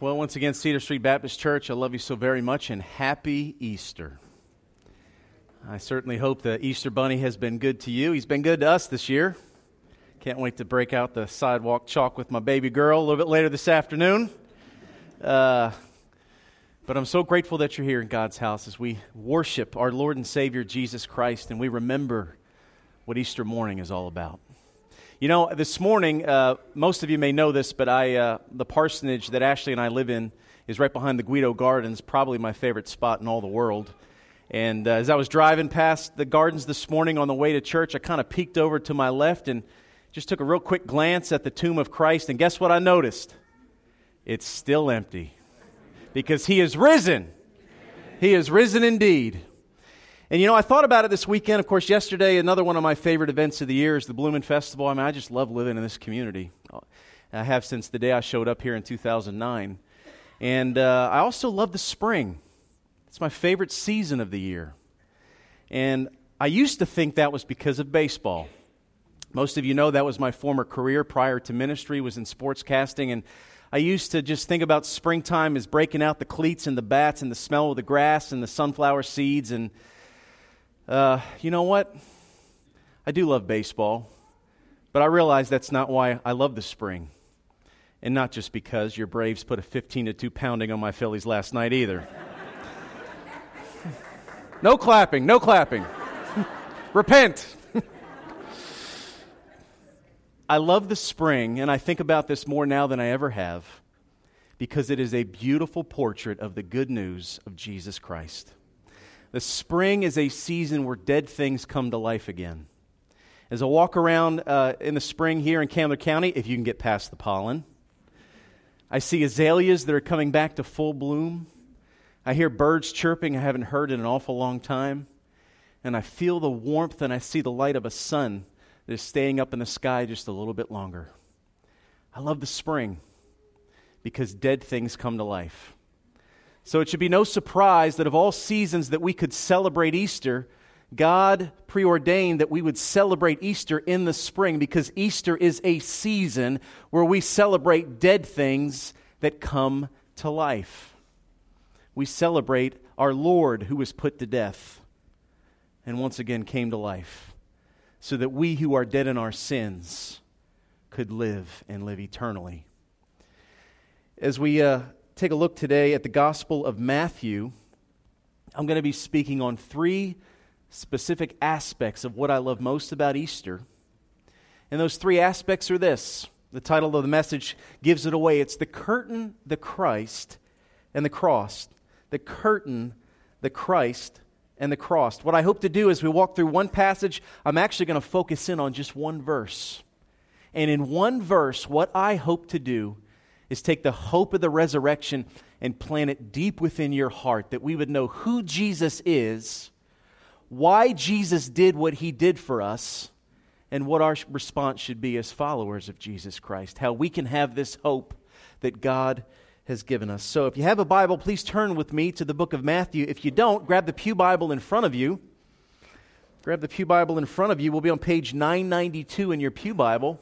Well, once again, Cedar Street Baptist Church, I love you so very much and happy Easter. I certainly hope the Easter Bunny has been good to you. He's been good to us this year. Can't wait to break out the sidewalk chalk with my baby girl a little bit later this afternoon. Uh, but I'm so grateful that you're here in God's house as we worship our Lord and Savior Jesus Christ and we remember what Easter morning is all about. You know, this morning, uh, most of you may know this, but I, uh, the parsonage that Ashley and I live in is right behind the Guido Gardens, probably my favorite spot in all the world. And uh, as I was driving past the gardens this morning on the way to church, I kind of peeked over to my left and just took a real quick glance at the tomb of Christ. And guess what I noticed? It's still empty because he is risen. He is risen indeed. And you know, I thought about it this weekend. Of course, yesterday, another one of my favorite events of the year is the Bloomin' Festival. I mean, I just love living in this community. I have since the day I showed up here in 2009. And uh, I also love the spring, it's my favorite season of the year. And I used to think that was because of baseball. Most of you know that was my former career prior to ministry, was in sportscasting. And I used to just think about springtime as breaking out the cleats and the bats and the smell of the grass and the sunflower seeds and uh, you know what? I do love baseball, but I realize that's not why I love the spring. And not just because your Braves put a 15 to 2 pounding on my Phillies last night either. no clapping, no clapping. Repent. I love the spring, and I think about this more now than I ever have because it is a beautiful portrait of the good news of Jesus Christ. The spring is a season where dead things come to life again. As I walk around uh, in the spring here in Candler County, if you can get past the pollen, I see azaleas that are coming back to full bloom. I hear birds chirping I haven't heard in an awful long time. And I feel the warmth and I see the light of a sun that is staying up in the sky just a little bit longer. I love the spring because dead things come to life. So it should be no surprise that of all seasons that we could celebrate Easter, God preordained that we would celebrate Easter in the spring because Easter is a season where we celebrate dead things that come to life. We celebrate our Lord who was put to death and once again came to life so that we who are dead in our sins could live and live eternally. As we uh, take a look today at the Gospel of Matthew, I'm going to be speaking on three specific aspects of what I love most about Easter. And those three aspects are this the title of the message gives it away. It's the curtain, the Christ, and the cross. The curtain, the Christ, and the cross. What I hope to do as we walk through one passage, I'm actually going to focus in on just one verse. And in one verse, what I hope to do is take the hope of the resurrection and plant it deep within your heart that we would know who Jesus is, why Jesus did what he did for us, and what our response should be as followers of Jesus Christ. How we can have this hope that God has given us. So if you have a Bible, please turn with me to the book of Matthew. If you don't, grab the Pew Bible in front of you. Grab the Pew Bible in front of you. We'll be on page 992 in your Pew Bible.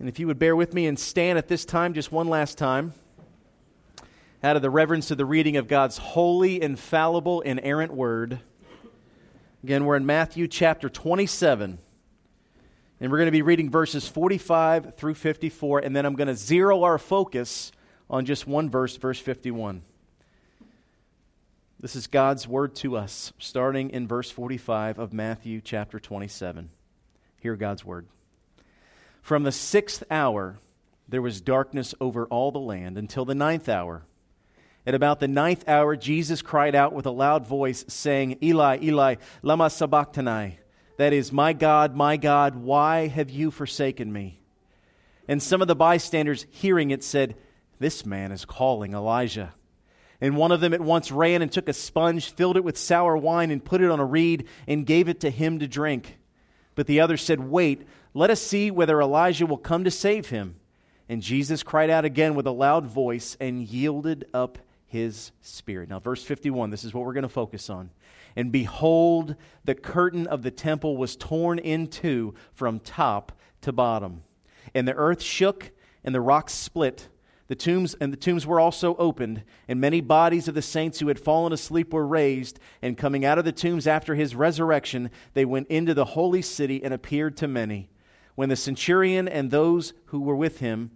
And if you would bear with me and stand at this time, just one last time, out of the reverence of the reading of God's holy, infallible, inerrant word. Again, we're in Matthew chapter 27. And we're going to be reading verses 45 through 54. And then I'm going to zero our focus on just one verse, verse 51. This is God's word to us, starting in verse 45 of Matthew chapter 27. Hear God's word. From the sixth hour, there was darkness over all the land until the ninth hour. At about the ninth hour, Jesus cried out with a loud voice, saying, Eli, Eli, lama sabachthani. That is, My God, my God, why have you forsaken me? And some of the bystanders, hearing it, said, This man is calling Elijah. And one of them at once ran and took a sponge, filled it with sour wine, and put it on a reed, and gave it to him to drink. But the other said, Wait, let us see whether Elijah will come to save him. And Jesus cried out again with a loud voice and yielded up his spirit. Now, verse 51, this is what we're going to focus on. And behold, the curtain of the temple was torn in two from top to bottom. And the earth shook, and the rocks split The tombs and the tombs were also opened, and many bodies of the saints who had fallen asleep were raised, and coming out of the tombs after his resurrection, they went into the holy city and appeared to many. When the centurion and those who were with him,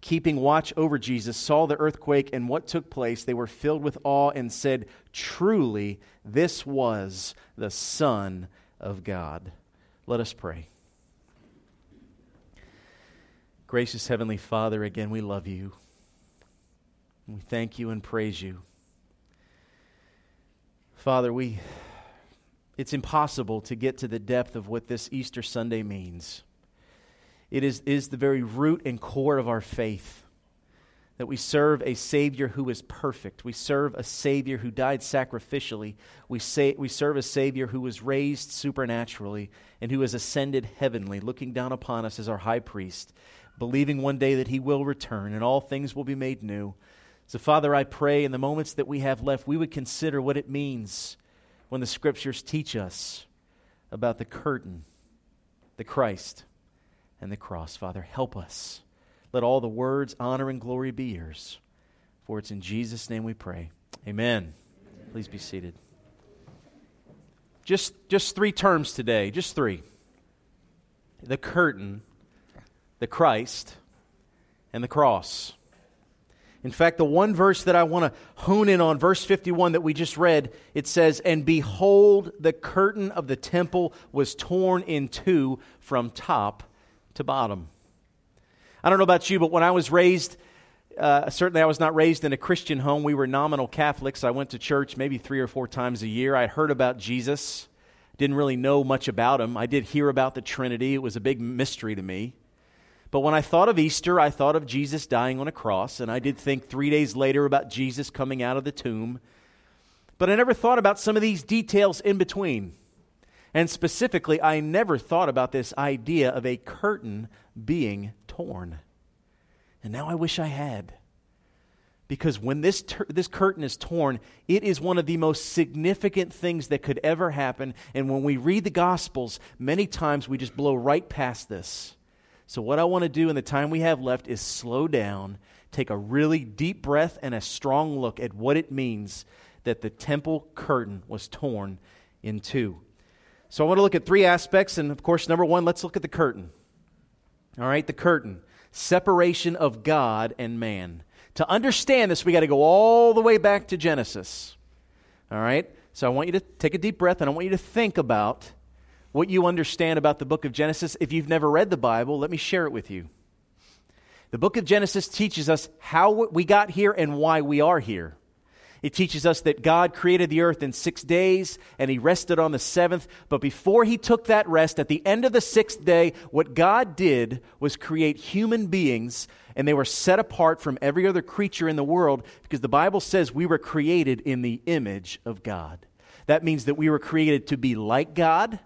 keeping watch over Jesus, saw the earthquake and what took place, they were filled with awe and said, Truly, this was the Son of God. Let us pray. Gracious Heavenly Father, again, we love you. We thank you and praise you. Father, we it's impossible to get to the depth of what this Easter Sunday means. It is, is the very root and core of our faith that we serve a Savior who is perfect. We serve a Savior who died sacrificially. We, say, we serve a Savior who was raised supernaturally and who has ascended heavenly, looking down upon us as our high priest believing one day that He will return and all things will be made new. So, Father, I pray in the moments that we have left, we would consider what it means when the Scriptures teach us about the curtain, the Christ, and the cross. Father, help us. Let all the words, honor, and glory be yours. For it's in Jesus' name we pray. Amen. Please be seated. Just, just three terms today, just three. The curtain the Christ, and the cross. In fact, the one verse that I want to hone in on, verse 51 that we just read, it says, And behold, the curtain of the temple was torn in two from top to bottom. I don't know about you, but when I was raised, uh, certainly I was not raised in a Christian home. We were nominal Catholics. I went to church maybe three or four times a year. I heard about Jesus, didn't really know much about him. I did hear about the Trinity, it was a big mystery to me. But when I thought of Easter, I thought of Jesus dying on a cross, and I did think three days later about Jesus coming out of the tomb. But I never thought about some of these details in between. And specifically, I never thought about this idea of a curtain being torn. And now I wish I had. Because when this, ter- this curtain is torn, it is one of the most significant things that could ever happen. And when we read the Gospels, many times we just blow right past this. So, what I want to do in the time we have left is slow down, take a really deep breath, and a strong look at what it means that the temple curtain was torn in two. So, I want to look at three aspects. And of course, number one, let's look at the curtain. All right, the curtain separation of God and man. To understand this, we got to go all the way back to Genesis. All right? So I want you to take a deep breath and I want you to think about what you understand about the book of Genesis. If you've never read the Bible, let me share it with you. The book of Genesis teaches us how we got here and why we are here. It teaches us that God created the earth in six days and he rested on the seventh. But before he took that rest, at the end of the sixth day, what God did was create human beings and they were set apart from every other creature in the world because the Bible says we were created in the image of God. That means that we were created to be like God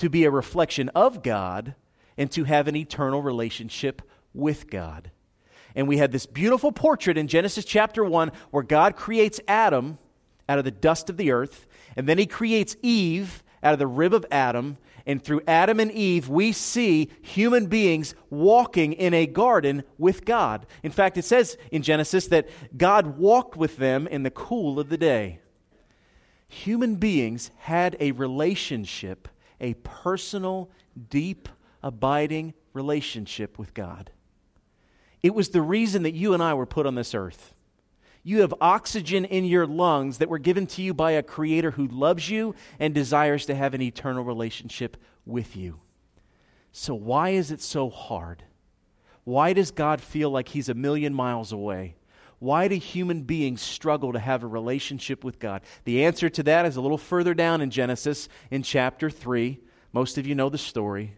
to be a reflection of God and to have an eternal relationship with God. And we had this beautiful portrait in Genesis chapter 1 where God creates Adam out of the dust of the earth, and then he creates Eve out of the rib of Adam. And through Adam and Eve, we see human beings walking in a garden with God. In fact, it says in Genesis that God walked with them in the cool of the day. Human beings had a relationship a personal, deep, abiding relationship with God. It was the reason that you and I were put on this earth. You have oxygen in your lungs that were given to you by a creator who loves you and desires to have an eternal relationship with you. So, why is it so hard? Why does God feel like He's a million miles away? Why do human beings struggle to have a relationship with God? The answer to that is a little further down in Genesis in chapter 3. Most of you know the story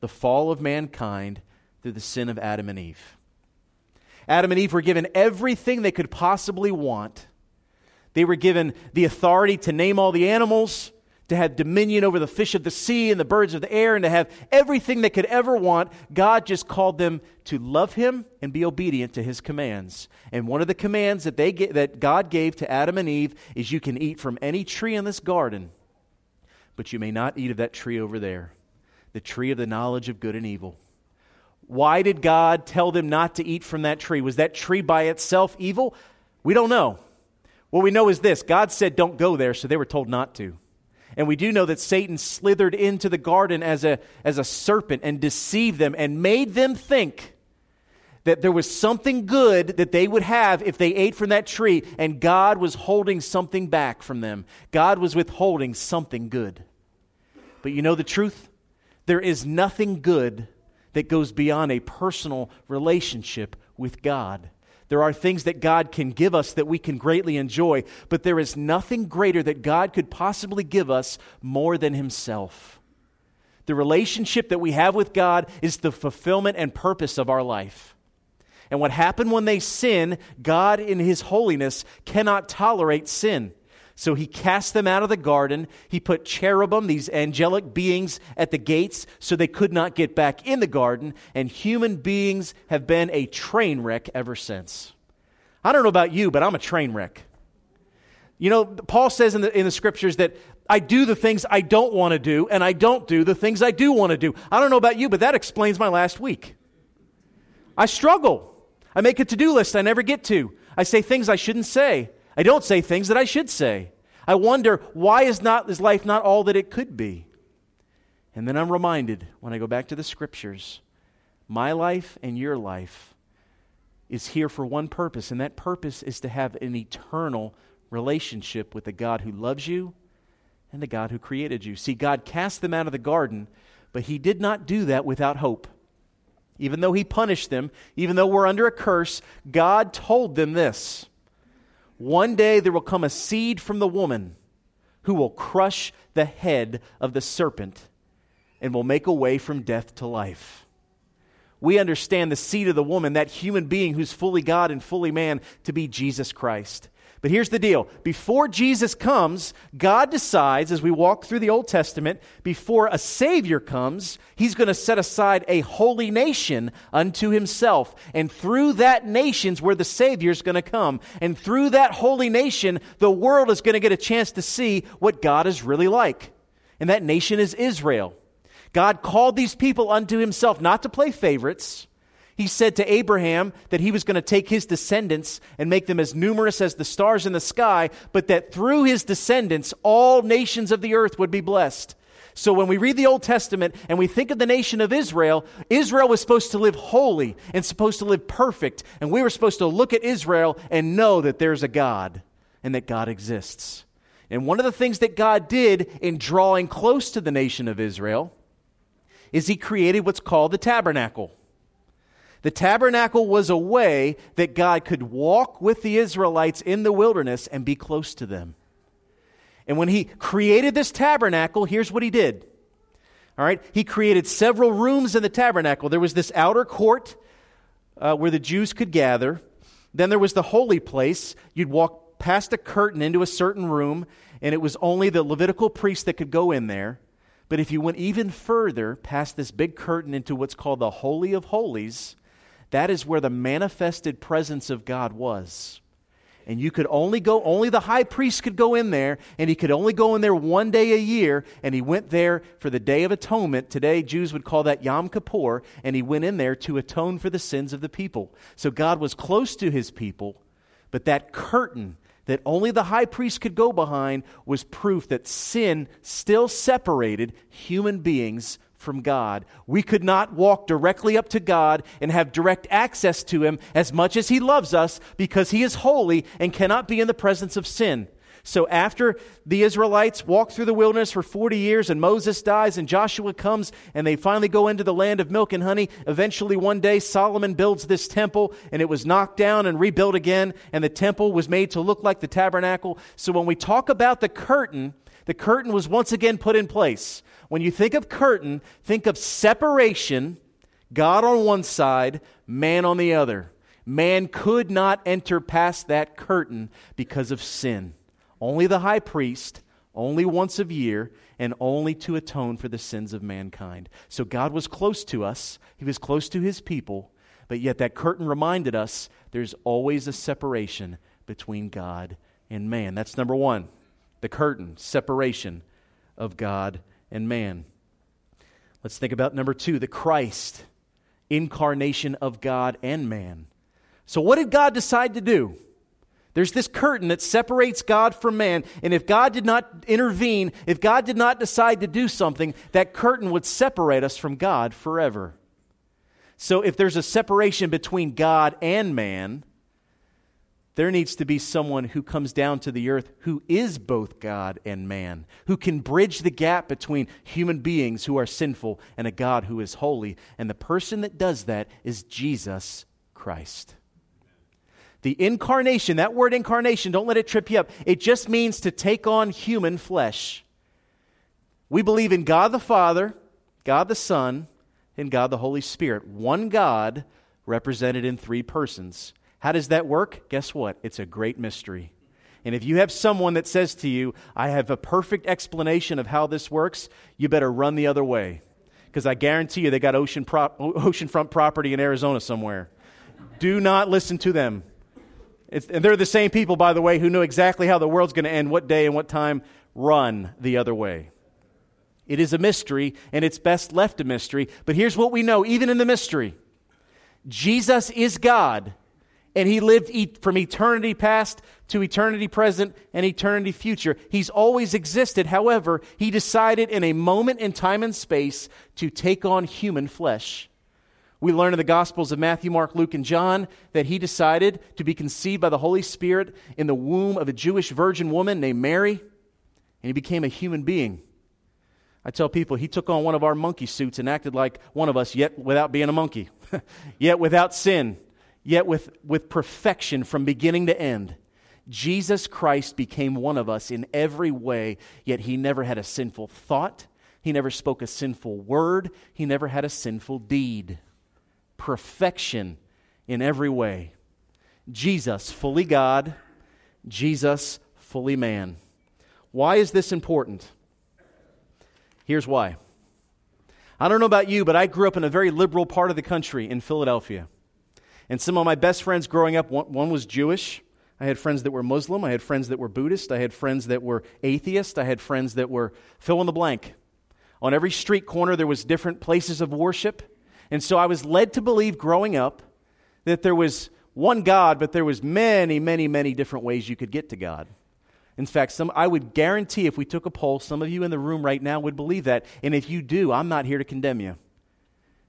the fall of mankind through the sin of Adam and Eve. Adam and Eve were given everything they could possibly want. They were given the authority to name all the animals, to have dominion over the fish of the sea and the birds of the air, and to have everything they could ever want, God just called them to love Him and be obedient to His commands. And one of the commands that, they get, that God gave to Adam and Eve is you can eat from any tree in this garden, but you may not eat of that tree over there, the tree of the knowledge of good and evil. Why did God tell them not to eat from that tree? Was that tree by itself evil? We don't know. What we know is this God said, don't go there, so they were told not to. And we do know that Satan slithered into the garden as a, as a serpent and deceived them and made them think that there was something good that they would have if they ate from that tree, and God was holding something back from them. God was withholding something good. But you know the truth? There is nothing good that goes beyond a personal relationship with God. There are things that God can give us that we can greatly enjoy, but there is nothing greater that God could possibly give us more than Himself. The relationship that we have with God is the fulfillment and purpose of our life. And what happened when they sin, God in His holiness cannot tolerate sin. So he cast them out of the garden. He put cherubim, these angelic beings, at the gates so they could not get back in the garden. And human beings have been a train wreck ever since. I don't know about you, but I'm a train wreck. You know, Paul says in the, in the scriptures that I do the things I don't want to do, and I don't do the things I do want to do. I don't know about you, but that explains my last week. I struggle. I make a to do list I never get to. I say things I shouldn't say. I don't say things that I should say. I wonder why is not is life not all that it could be? And then I'm reminded when I go back to the scriptures, my life and your life is here for one purpose, and that purpose is to have an eternal relationship with the God who loves you and the God who created you. See, God cast them out of the garden, but He did not do that without hope. Even though He punished them, even though we're under a curse, God told them this one day there will come a seed from the woman who will crush the head of the serpent and will make a way from death to life. We understand the seed of the woman, that human being who's fully God and fully man, to be Jesus Christ. But here's the deal before Jesus comes, God decides, as we walk through the Old Testament, before a Savior comes, He's going to set aside a holy nation unto Himself. And through that nation's where the Savior's going to come. And through that holy nation, the world is going to get a chance to see what God is really like. And that nation is Israel. God called these people unto Himself not to play favorites he said to Abraham that he was going to take his descendants and make them as numerous as the stars in the sky, but that through his descendants, all nations of the earth would be blessed. So when we read the Old Testament and we think of the nation of Israel, Israel was supposed to live holy and supposed to live perfect. And we were supposed to look at Israel and know that there's a God and that God exists. And one of the things that God did in drawing close to the nation of Israel is he created what's called the tabernacle. The tabernacle was a way that God could walk with the Israelites in the wilderness and be close to them. And when he created this tabernacle, here's what he did. All right, he created several rooms in the tabernacle. There was this outer court uh, where the Jews could gather. Then there was the holy place. You'd walk past a curtain into a certain room, and it was only the Levitical priest that could go in there. But if you went even further past this big curtain into what's called the Holy of Holies, that is where the manifested presence of God was. And you could only go, only the high priest could go in there, and he could only go in there one day a year, and he went there for the Day of Atonement. Today, Jews would call that Yom Kippur, and he went in there to atone for the sins of the people. So God was close to his people, but that curtain that only the high priest could go behind was proof that sin still separated human beings from God. We could not walk directly up to God and have direct access to Him as much as He loves us because He is holy and cannot be in the presence of sin. So after the Israelites walk through the wilderness for 40 years and Moses dies and Joshua comes and they finally go into the land of milk and honey, eventually one day Solomon builds this temple and it was knocked down and rebuilt again and the temple was made to look like the tabernacle. So when we talk about the curtain, the curtain was once again put in place. When you think of curtain, think of separation, God on one side, man on the other. Man could not enter past that curtain because of sin. Only the high priest, only once a year, and only to atone for the sins of mankind. So God was close to us, He was close to His people, but yet that curtain reminded us there's always a separation between God and man. That's number one the curtain, separation of God and man. Let's think about number two the Christ. incarnation of God and man. So, what did God decide to do? There's this curtain that separates God from man, and if God did not intervene, if God did not decide to do something, that curtain would separate us from God forever. So, if there's a separation between God and man, there needs to be someone who comes down to the earth who is both God and man, who can bridge the gap between human beings who are sinful and a God who is holy. And the person that does that is Jesus Christ. The incarnation, that word incarnation, don't let it trip you up. It just means to take on human flesh. We believe in God the Father, God the Son, and God the Holy Spirit. One God represented in three persons. How does that work? Guess what? It's a great mystery. And if you have someone that says to you, I have a perfect explanation of how this works, you better run the other way. Because I guarantee you they got ocean pro- oceanfront property in Arizona somewhere. Do not listen to them. It's, and they're the same people, by the way, who know exactly how the world's going to end, what day and what time. Run the other way. It is a mystery, and it's best left a mystery. But here's what we know, even in the mystery Jesus is God and he lived from eternity past to eternity present and eternity future. He's always existed. However, he decided in a moment in time and space to take on human flesh. We learn in the Gospels of Matthew, Mark, Luke, and John that he decided to be conceived by the Holy Spirit in the womb of a Jewish virgin woman named Mary, and he became a human being. I tell people he took on one of our monkey suits and acted like one of us, yet without being a monkey, yet without sin yet with, with perfection from beginning to end. Jesus Christ became one of us in every way, yet he never had a sinful thought. He never spoke a sinful word. He never had a sinful deed. Perfection in every way. Jesus, fully God. Jesus, fully man. Why is this important? Here's why. I don't know about you, but I grew up in a very liberal part of the country in Philadelphia. And some of my best friends growing up, one, one was Jewish. I had friends that were Muslim. I had friends that were Buddhist. I had friends that were atheist. I had friends that were fill in the blank. On every street corner, there was different places of worship. And so I was led to believe growing up that there was one God, but there was many, many, many different ways you could get to God. In fact, some, I would guarantee if we took a poll, some of you in the room right now would believe that. And if you do, I'm not here to condemn you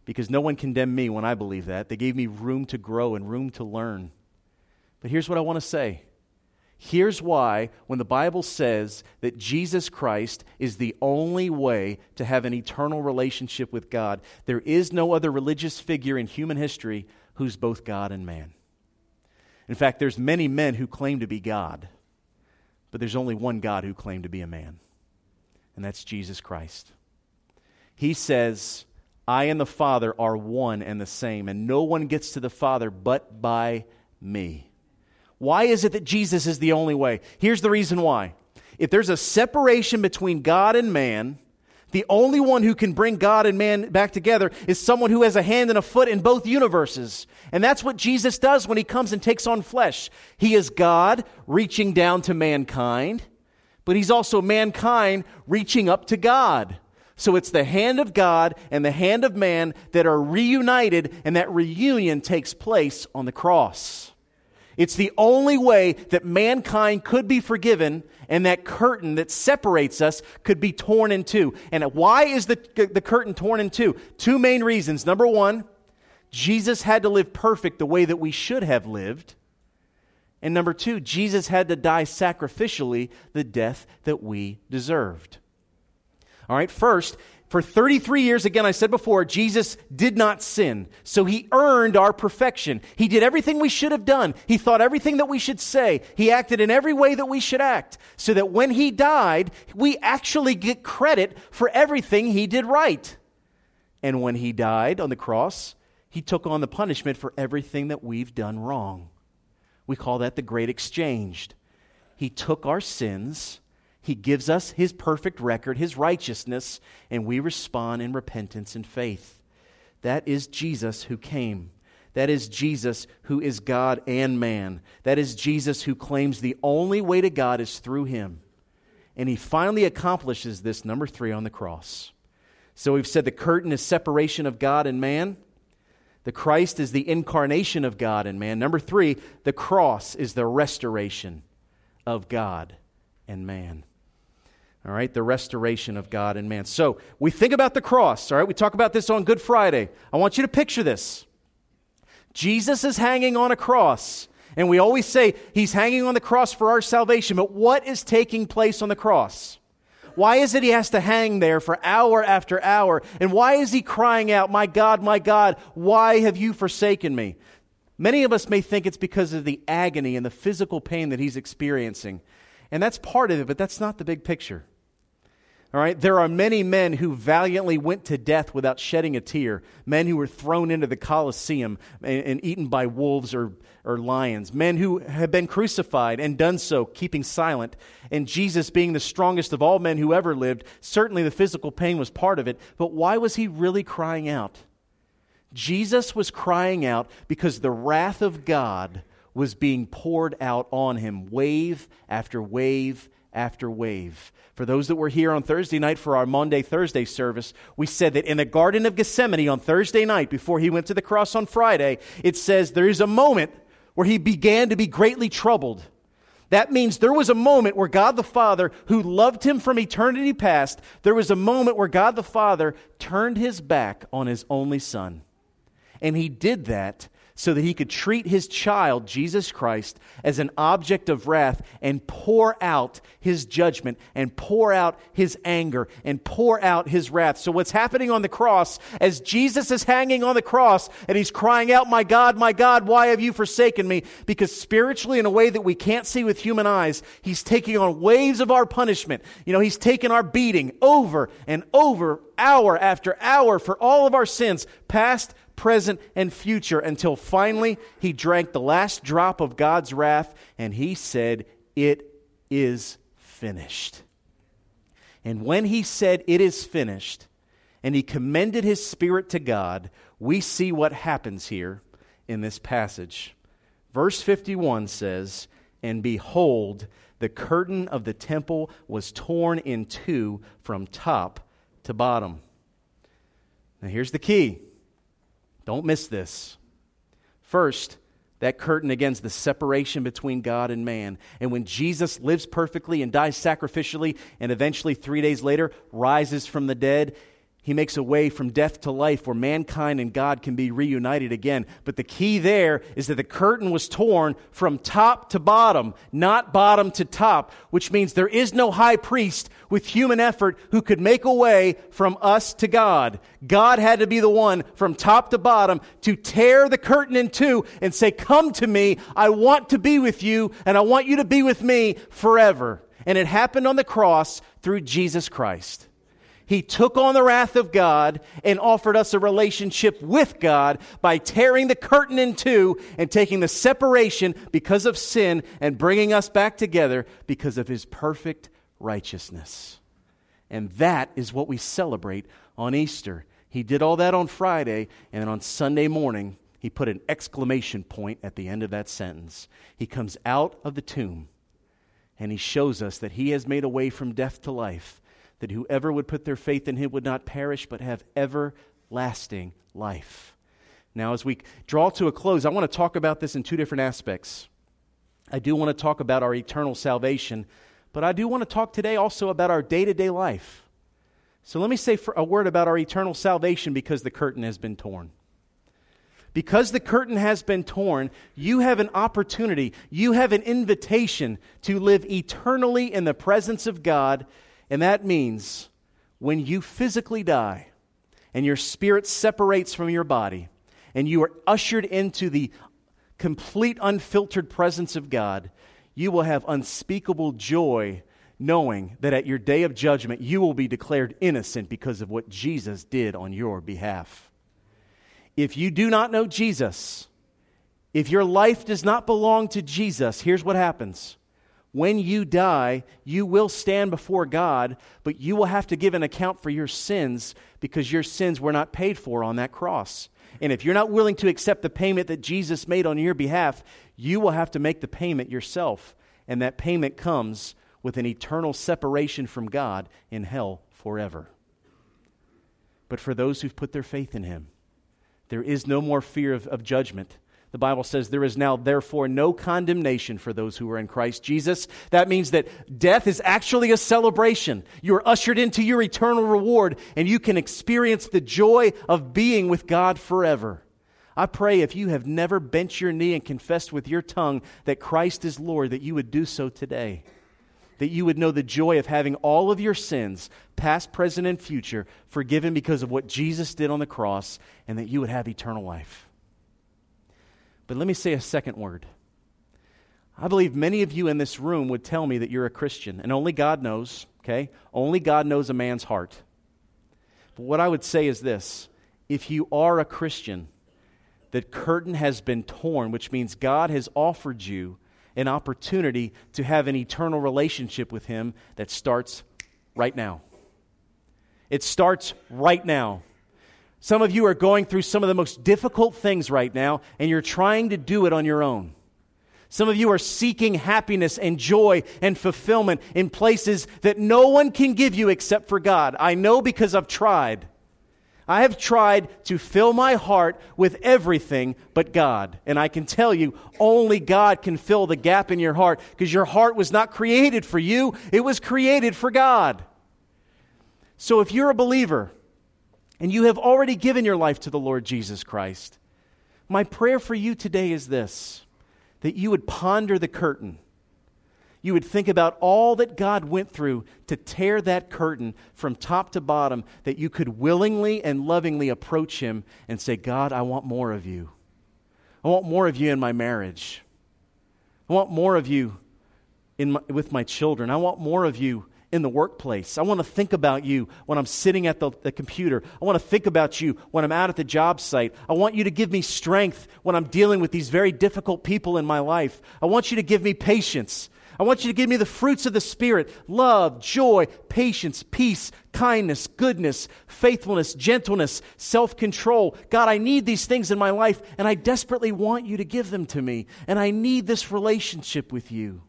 because no one condemned me when I believed that. They gave me room to grow and room to learn. But here's what I want to say. Here's why, when the Bible says that Jesus Christ is the only way to have an eternal relationship with God, there is no other religious figure in human history who's both God and man. In fact, there's many men who claim to be God, but there's only one God who claimed to be a man, and that's Jesus Christ. He says, I and the Father are one and the same, and no one gets to the Father but by me. Why is it that Jesus is the only way? Here's the reason why. If there's a separation between God and man, the only one who can bring God and man back together is someone who has a hand and a foot in both universes. And that's what Jesus does when he comes and takes on flesh. He is God reaching down to mankind, but he's also mankind reaching up to God. So it's the hand of God and the hand of man that are reunited, and that reunion takes place on the cross. It's the only way that mankind could be forgiven, and that curtain that separates us could be torn in two. And why is the, the curtain torn in two? Two main reasons. Number one, Jesus had to live perfect the way that we should have lived. And number two, Jesus had to die sacrificially the death that we deserved. All right, first, for 33 years, again, I said before, Jesus did not sin. So he earned our perfection. He did everything we should have done. He thought everything that we should say. He acted in every way that we should act. So that when he died, we actually get credit for everything he did right. And when he died on the cross, he took on the punishment for everything that we've done wrong. We call that the great exchange. He took our sins he gives us His perfect record, His righteousness, and we respond in repentance and faith. That is Jesus who came. That is Jesus who is God and man. That is Jesus who claims the only way to God is through Him. And He finally accomplishes this, number three, on the cross. So we've said the curtain is separation of God and man. The Christ is the incarnation of God and man. Number three, the cross is the restoration of God and man. All right, the restoration of God and man. So we think about the cross, all right? We talk about this on Good Friday. I want you to picture this Jesus is hanging on a cross. And we always say he's hanging on the cross for our salvation, but what is taking place on the cross? Why is it he has to hang there for hour after hour? And why is he crying out, My God, my God, why have you forsaken me? Many of us may think it's because of the agony and the physical pain that he's experiencing. And that's part of it, but that's not the big picture. All right, there are many men who valiantly went to death without shedding a tear. Men who were thrown into the Colosseum and, and, eaten by wolves or, or lions. Men who have been crucified and done so keeping silent. And Jesus, being the strongest of all men who ever lived, certainly the physical pain was part of it. But why was he really crying out? Jesus was crying out because the wrath of God was being poured out on him, wave after wave after wave. For those that were here on Thursday night for our Maundy Thursday service, we said that in the Garden of Gethsemane on Thursday night, before he went to the cross on Friday, it says there is a moment where he began to be greatly troubled. That means there was a moment where God the Father, who loved him from eternity past, there was a moment where God the Father turned his back on his only Son. And he did that so that he could treat his child, Jesus Christ, as an object of wrath and pour out his judgment and pour out his anger and pour out his wrath. So, what's happening on the cross as Jesus is hanging on the cross and he's crying out, My God, my God, why have you forsaken me? Because spiritually, in a way that we can't see with human eyes, he's taking on waves of our punishment. You know, he's taken our beating over and over, hour after hour for all of our sins, past, present, and future until finally he drank the last drop of God's wrath and he said, It is finished. And when he said, It is finished, and he commended his spirit to God, we see what happens here in this passage. Verse 51 says, And behold, the curtain of the temple was torn in two from top to bottom. Now, here's the key don't miss this. First, that curtain against the separation between God and man. And when Jesus lives perfectly and dies sacrificially and eventually three days later rises from the dead, he makes a way from death to life where mankind and God can be reunited again. But the key there is that the curtain was torn from top to bottom, not bottom to top, which means there is no high priest with human effort who could make a way from us to God. God had to be the one from top to bottom to tear the curtain in two and say, Come to me. I want to be with you, and I want you to be with me forever. And it happened on the cross through Jesus Christ. He took on the wrath of God and offered us a relationship with God by tearing the curtain in two and taking the separation because of sin and bringing us back together because of his perfect righteousness. And that is what we celebrate on Easter. He did all that on Friday, and then on Sunday morning, he put an exclamation point at the end of that sentence. He comes out of the tomb and he shows us that he has made a way from death to life that whoever would put their faith in him would not perish but have everlasting life. Now, as we draw to a close, I want to talk about this in two different aspects. I do want to talk about our eternal salvation, but I do want to talk today also about our day to day life. So let me say a word about our eternal salvation because the curtain has been torn. Because the curtain has been torn, you have an opportunity, you have an invitation to live eternally in the presence of God and that means when you physically die and your spirit separates from your body and you are ushered into the complete unfiltered presence of God, you will have unspeakable joy knowing that at your day of judgment you will be declared innocent because of what Jesus did on your behalf. If you do not know Jesus, if your life does not belong to Jesus, here's what happens when you die, you will stand before God, but you will have to give an account for your sins because your sins were not paid for on that cross. And if you're not willing to accept the payment that Jesus made on your behalf, you will have to make the payment yourself. And that payment comes with an eternal separation from God in hell forever. But for those who've put their faith in Him, There is no more fear of, of judgment. The Bible says there is now, therefore, no condemnation for those who are in Christ Jesus. That means that death is actually a celebration. You are ushered into your eternal reward, and you can experience the joy of being with God forever. I pray if you have never bent your knee and confessed with your tongue that Christ is Lord, that you would do so today. That you would know the joy of having all of your sins, past, present, and future, forgiven because of what Jesus did on the cross, and that you would have eternal life. But let me say a second word. I believe many of you in this room would tell me that you're a Christian, and only God knows, okay? Only God knows a man's heart. But what I would say is this if you are a Christian, the curtain has been torn, which means God has offered you an opportunity to have an eternal relationship with Him that starts right now. It starts right now. Some of you are going through some of the most difficult things right now, and you're trying to do it on your own. Some of you are seeking happiness and joy and fulfillment in places that no one can give you except for God. I know because I've tried. I have tried to fill my heart with everything but God. And I can tell you, only God can fill the gap in your heart because your heart was not created for you, it was created for God. So if you're a believer and you have already given your life to the Lord Jesus Christ, my prayer for you today is this that you would ponder the curtain you would think about all that God went through to tear that curtain from top to bottom, that you could willingly and lovingly approach Him and say, God, I want more of you. I want more of you in my marriage. I want more of you in my, with my children. I want more of you in the workplace. I want to think about you when I'm sitting at the, the, computer. I want to think about you when I'm out at the job site. I want you to give me strength when I'm dealing with these very difficult people in my life. I want you to give me patience. I want you to give me the fruits of the Spirit love, joy, patience, peace, kindness, goodness, faithfulness, gentleness, self control. God, I need these things in my life, and I desperately want you to give them to me. And I need this relationship with you.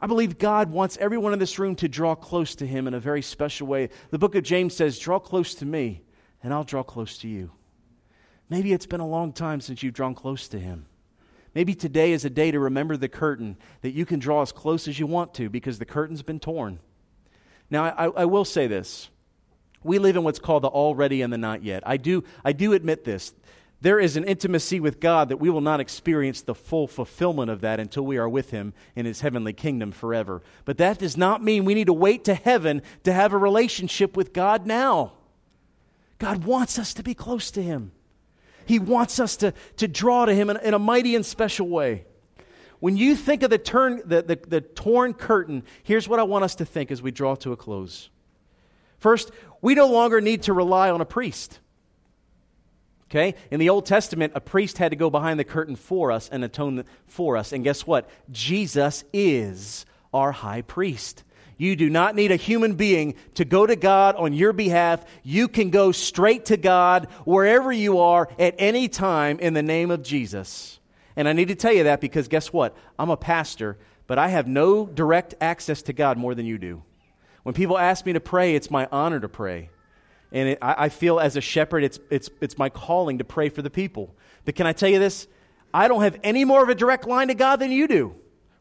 I believe God wants everyone in this room to draw close to Him in a very special way. The book of James says, Draw close to me, and I'll draw close to you. Maybe it's been a long time since you've drawn close to Him. Maybe today is a day to remember the curtain that you can draw as close as you want to because the curtain's been torn. Now, I, I will say this. We live in what's called the already and the not yet. I do, I do admit this. There is an intimacy with God that we will not experience the full fulfillment of that until we are with Him in His heavenly kingdom forever. But that does not mean we need to wait to heaven to have a relationship with God now. God wants us to be close to Him. He wants us to, to draw to Him in, in a mighty and special way. When you think of the, turn, the, the, the torn curtain, here's what I want us to think as we draw to a close. First, we no longer need to rely on a priest. Okay? In the Old Testament, a priest had to go behind the curtain for us and atone for us. And guess what? Jesus is our high priest. You do not need a human being to go to God on your behalf. You can go straight to God wherever you are at any time in the name of Jesus. And I need to tell you that because guess what? I'm a pastor, but I have no direct access to God more than you do. When people ask me to pray, it's my honor to pray. And it, I, I feel as a shepherd, it's, it's, it's my calling to pray for the people. But can I tell you this? I don't have any more of a direct line to God than you do.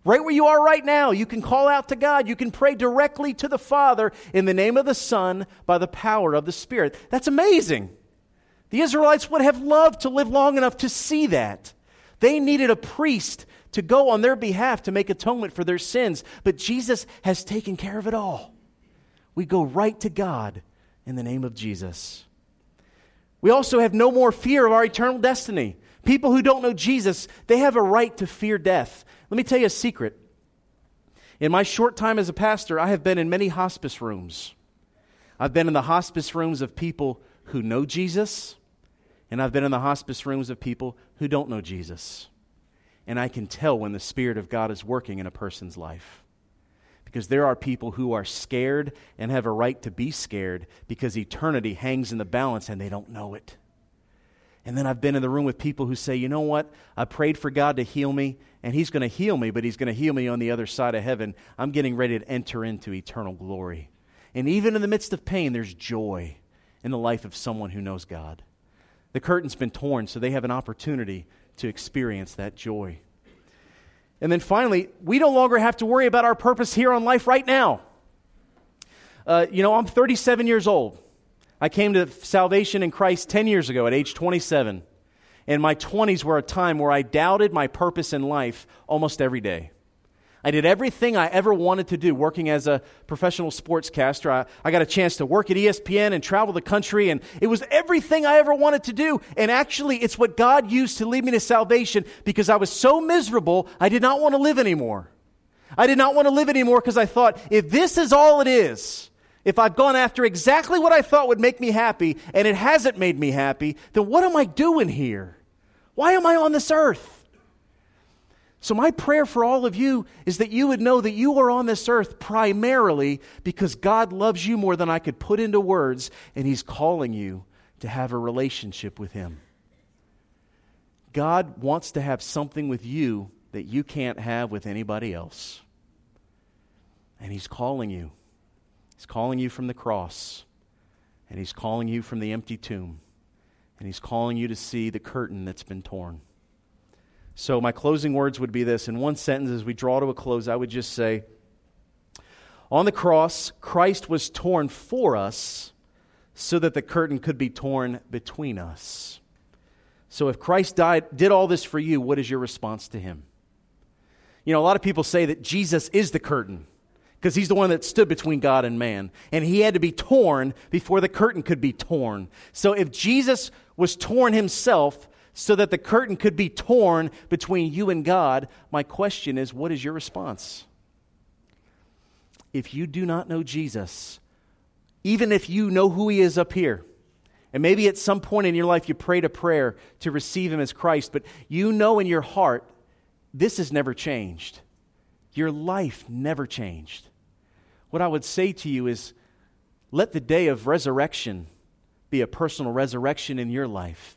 Right where you are right now, you can call out to God. You can pray directly to the Father in the name of the Son by the power of the Spirit. That's amazing. The Israelites would have loved to live long enough to see that. They needed a priest to go on their behalf to make atonement for their sins, but Jesus has taken care of it all. We go right to God in the name of Jesus. We also have no more fear of our eternal destiny. People who don't know Jesus, they have a right to fear death. Let me tell you a secret. In my short time as a pastor, I have been in many hospice rooms. I've been in the hospice rooms of people who know Jesus, and I've been in the hospice rooms of people who don't know Jesus. And I can tell when the Spirit of God is working in a person's life. Because there are people who are scared and have a right to be scared because eternity hangs in the balance and they don't know it. And then I've been in the room with people who say, you know what? I prayed for God to heal me, and He's going to heal me, but He's going to heal me on the other side of heaven. I'm getting ready to enter into eternal glory. And even in the midst of pain, there's joy in the life of someone who knows God. The curtain's been torn, so they have an opportunity to experience that joy. And then finally, we no longer have to worry about our purpose here on life right now. Uh, you know, I'm 37 years old. I came to salvation in Christ 10 years ago at age 27. And my 20s were a time where I doubted my purpose in life almost every day. I did everything I ever wanted to do working as a professional sportscaster. I, I, got a chance to work at ESPN and travel the country, and it was everything I ever wanted to do. And actually, it's what God used to lead me to salvation because I was so miserable, I did not want to live anymore. I did not want to live anymore because I thought, if this is all it is, if I've gone after exactly what I thought would make me happy and it hasn't made me happy, then what am I doing here? Why am I on this earth? So, my prayer for all of you is that you would know that you are on this earth primarily because God loves you more than I could put into words, and He's calling you to have a relationship with Him. God wants to have something with you that you can't have with anybody else. And He's calling you. He's calling you from the cross, and He's calling you from the empty tomb, and He's calling you to see the curtain that's been torn. So, my closing words would be this. In one sentence, as we draw to a close, I would just say On the cross, Christ was torn for us so that the curtain could be torn between us. So, if Christ died, did all this for you, what is your response to him? You know, a lot of people say that Jesus is the curtain because he's the one that stood between God and man. And he had to be torn before the curtain could be torn. So, if Jesus was torn himself, so that the curtain could be torn between you and God, my question is what is your response? If you do not know Jesus, even if you know who he is up here, and maybe at some point in your life you prayed a prayer to receive him as Christ, but you know in your heart this has never changed. Your life never changed. What I would say to you is let the day of resurrection be a personal resurrection in your life.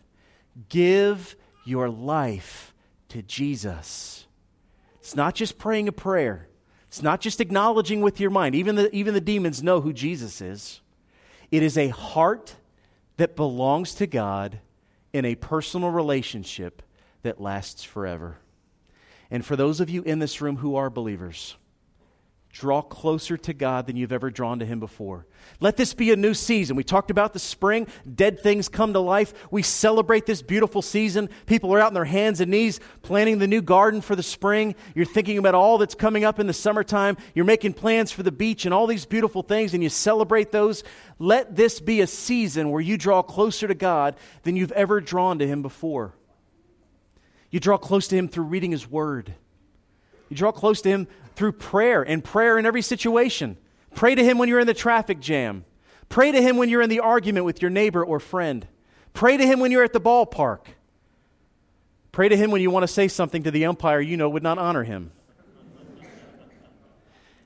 Give your life to Jesus. It's not just praying a prayer. It's not just acknowledging with your mind. Even the, even the demons know who Jesus is. It is a heart that belongs to God in a personal relationship that lasts forever. And for those of you in this room who are believers, Draw closer to God than you've ever drawn to Him before. Let this be a new season. We talked about the spring, dead things come to life. We celebrate this beautiful season. People are out on their hands and knees planting the new garden for the spring. You're thinking about all that's coming up in the summertime. You're making plans for the beach and all these beautiful things, and you celebrate those. Let this be a season where you draw closer to God than you've ever drawn to Him before. You draw close to Him through reading His Word. You draw close to Him through prayer and prayer in every situation. Pray to Him when you're in the traffic jam. Pray to Him when you're in the argument with your neighbor or friend. Pray to Him when you're at the ballpark. Pray to Him when you want to say something to the umpire you know would not honor Him.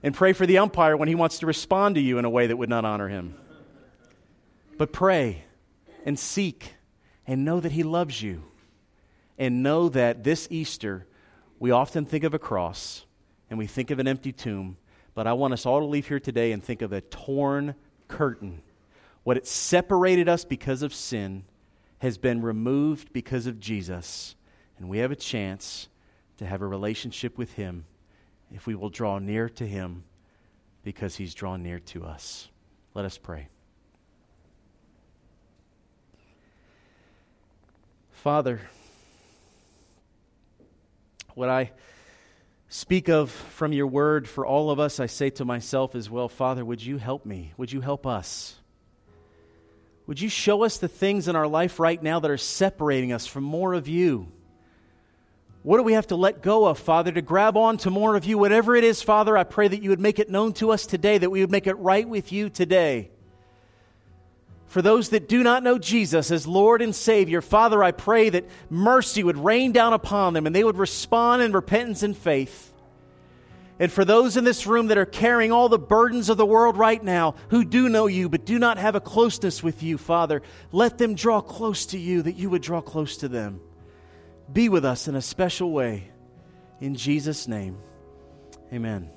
And pray for the umpire when he wants to respond to you in a way that would not honor Him. But pray and seek and know that He loves you. And know that this Easter, we often think of a cross and we think of an empty tomb, but I want us all to leave here today and think of a torn curtain. What it separated us because of sin has been removed because of Jesus, and we have a chance to have a relationship with Him if we will draw near to Him because He's drawn near to us. Let us pray. Father, what I speak of from your word for all of us, I say to myself as well, Father, would you help me? Would you help us? Would you show us the things in our life right now that are separating us from more of you? What do we have to let go of, Father, to grab on to more of you? Whatever it is, Father, I pray that you would make it known to us today, that we would make it right with you today. For those that do not know Jesus as Lord and Savior, Father, I pray that mercy would rain down upon them and they would respond in repentance and faith. And for those in this room that are carrying all the burdens of the world right now, who do know you but do not have a closeness with you, Father, let them draw close to you that you would draw close to them. Be with us in a special way. In Jesus' name, amen.